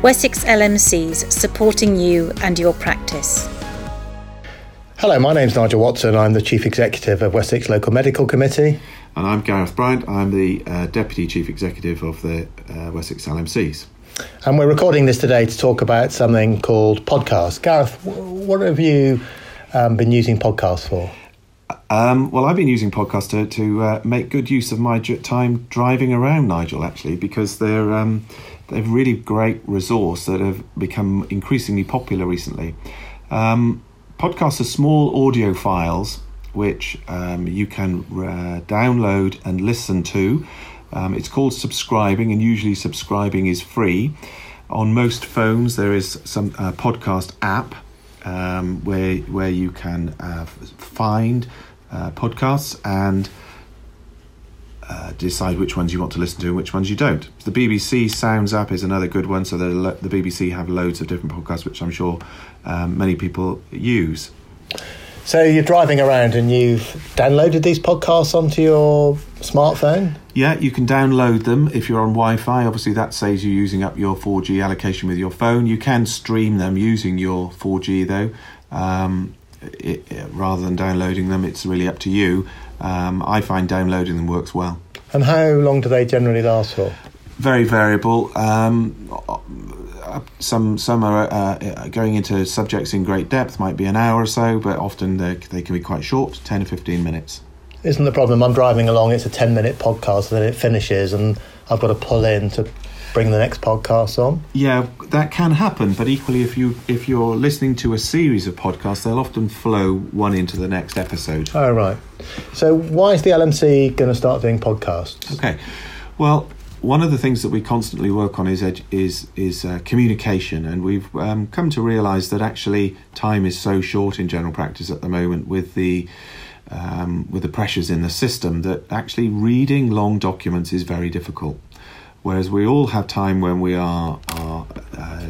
Wessex LMCs supporting you and your practice. Hello, my name's Nigel Watson. I'm the Chief Executive of Wessex Local Medical Committee. And I'm Gareth Bryant. I'm the uh, Deputy Chief Executive of the uh, Wessex LMCs. And we're recording this today to talk about something called podcasts. Gareth, what have you um, been using podcasts for? Um, well, I've been using podcasts to, uh, make good use of my time driving around, Nigel, actually, because they're, um, they're really great resource that have become increasingly popular recently. Um, podcasts are small audio files which um, you can uh, download and listen to. Um, it's called subscribing, and usually subscribing is free. On most phones, there is some uh, podcast app um, where where you can uh, find uh, podcasts and uh, decide which ones you want to listen to and which ones you don't. The BBC Sounds app is another good one. So lo- the BBC have loads of different podcasts, which I'm sure um, many people use. So you're driving around and you've downloaded these podcasts onto your smartphone? Yeah, you can download them if you're on Wi-Fi. Obviously, that saves you using up your 4G allocation with your phone. You can stream them using your 4G though. Um, it, rather than downloading them, it's really up to you. Um, I find downloading them works well. And how long do they generally last for? Very variable. Um, some some are uh, going into subjects in great depth, might be an hour or so, but often they can be quite short, 10 or 15 minutes. Isn't the problem? I'm driving along, it's a 10 minute podcast, and then it finishes, and I've got to pull in to bring the next podcast on. Yeah, that can happen, but equally, if you if you're listening to a series of podcasts, they'll often flow one into the next episode. Oh right. So why is the LMC going to start doing podcasts? Okay, well, one of the things that we constantly work on is is is uh, communication, and we've um, come to realise that actually time is so short in general practice at the moment with the um, with the pressures in the system that actually reading long documents is very difficult. Whereas we all have time when we are are uh,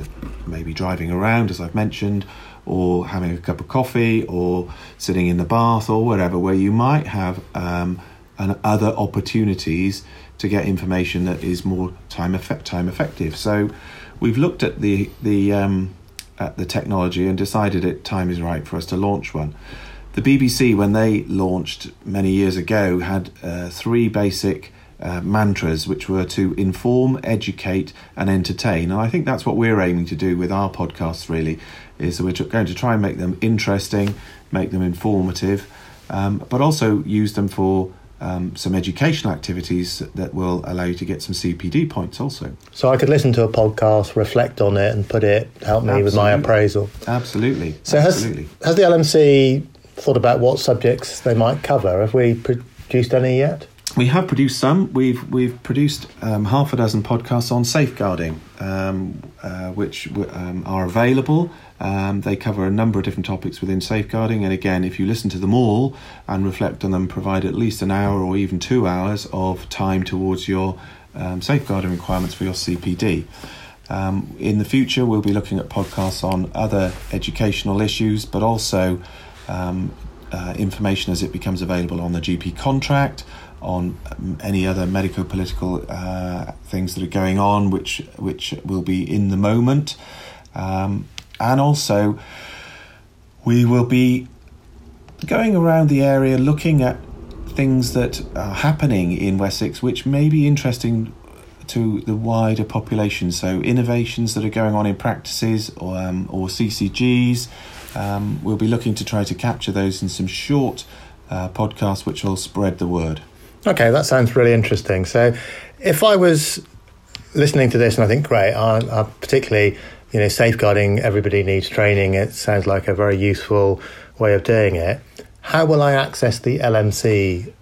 maybe driving around, as I've mentioned, or having a cup of coffee, or sitting in the bath, or whatever, where you might have um, an other opportunities to get information that is more time effect time effective. So we've looked at the the um, at the technology and decided it time is right for us to launch one. The BBC, when they launched many years ago, had uh, three basic uh, mantras, which were to inform, educate, and entertain. And I think that's what we're aiming to do with our podcasts. Really, is that we're going to try and make them interesting, make them informative, um, but also use them for um, some educational activities that will allow you to get some CPD points also. So I could listen to a podcast, reflect on it, and put it help me Absolutely. with my appraisal. Absolutely. So Absolutely. has has the LMC thought about what subjects they might cover? Have we produced any yet? We have produced some. We've we've produced um, half a dozen podcasts on safeguarding, um, uh, which um, are available. Um, they cover a number of different topics within safeguarding, and again, if you listen to them all and reflect on them, provide at least an hour or even two hours of time towards your um, safeguarding requirements for your CPD. Um, in the future, we'll be looking at podcasts on other educational issues, but also uh, information as it becomes available on the GP contract, on any other medico-political uh, things that are going on, which which will be in the moment. Um, and also we will be going around the area looking at things that are happening in Wessex which may be interesting to the wider population. So innovations that are going on in practices or, um, or CCGs. Um, we'll be looking to try to capture those in some short uh, podcasts which will spread the word. Okay, that sounds really interesting. So if I was listening to this and I think, great, I, I particularly you know, safeguarding everybody needs training. It sounds like a very useful way of doing it. How will I access the LMC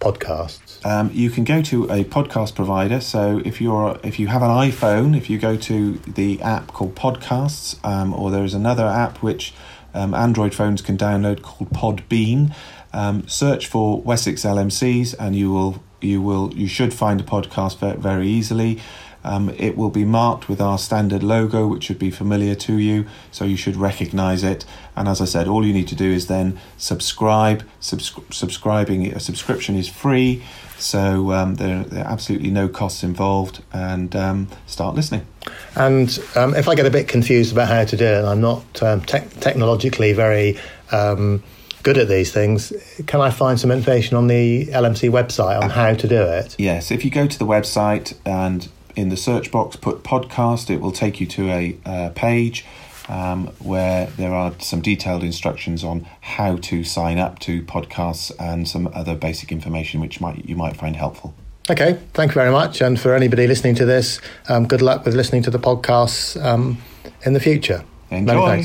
podcasts? Um, you can go to a podcast provider. So if you're if you have an iPhone, if you go to the app called Podcasts, um, or there is another app which um, Android phones can download called Podbean. Um, search for Wessex LMCs, and you will you will you should find a podcast very, easily. Um, it will be marked with our standard logo, which should be familiar to you, so you should recognize it. And as I said, all you need to do is then subscribe. Subs- subscribing, a subscription is free, so um, there, there, are absolutely no costs involved, and um, start listening. And um, if I get a bit confused about how to do it, I'm not um, te- technologically very um, good at these things. Can I find some information on the LMC website on how to do it? Yes, if you go to the website and in the search box put podcast, it will take you to a uh, page um, where there are some detailed instructions on how to sign up to podcasts and some other basic information which might you might find helpful. Okay, thank you very much. And for anybody listening to this, um, good luck with listening to the podcasts um, in the future. Enjoy.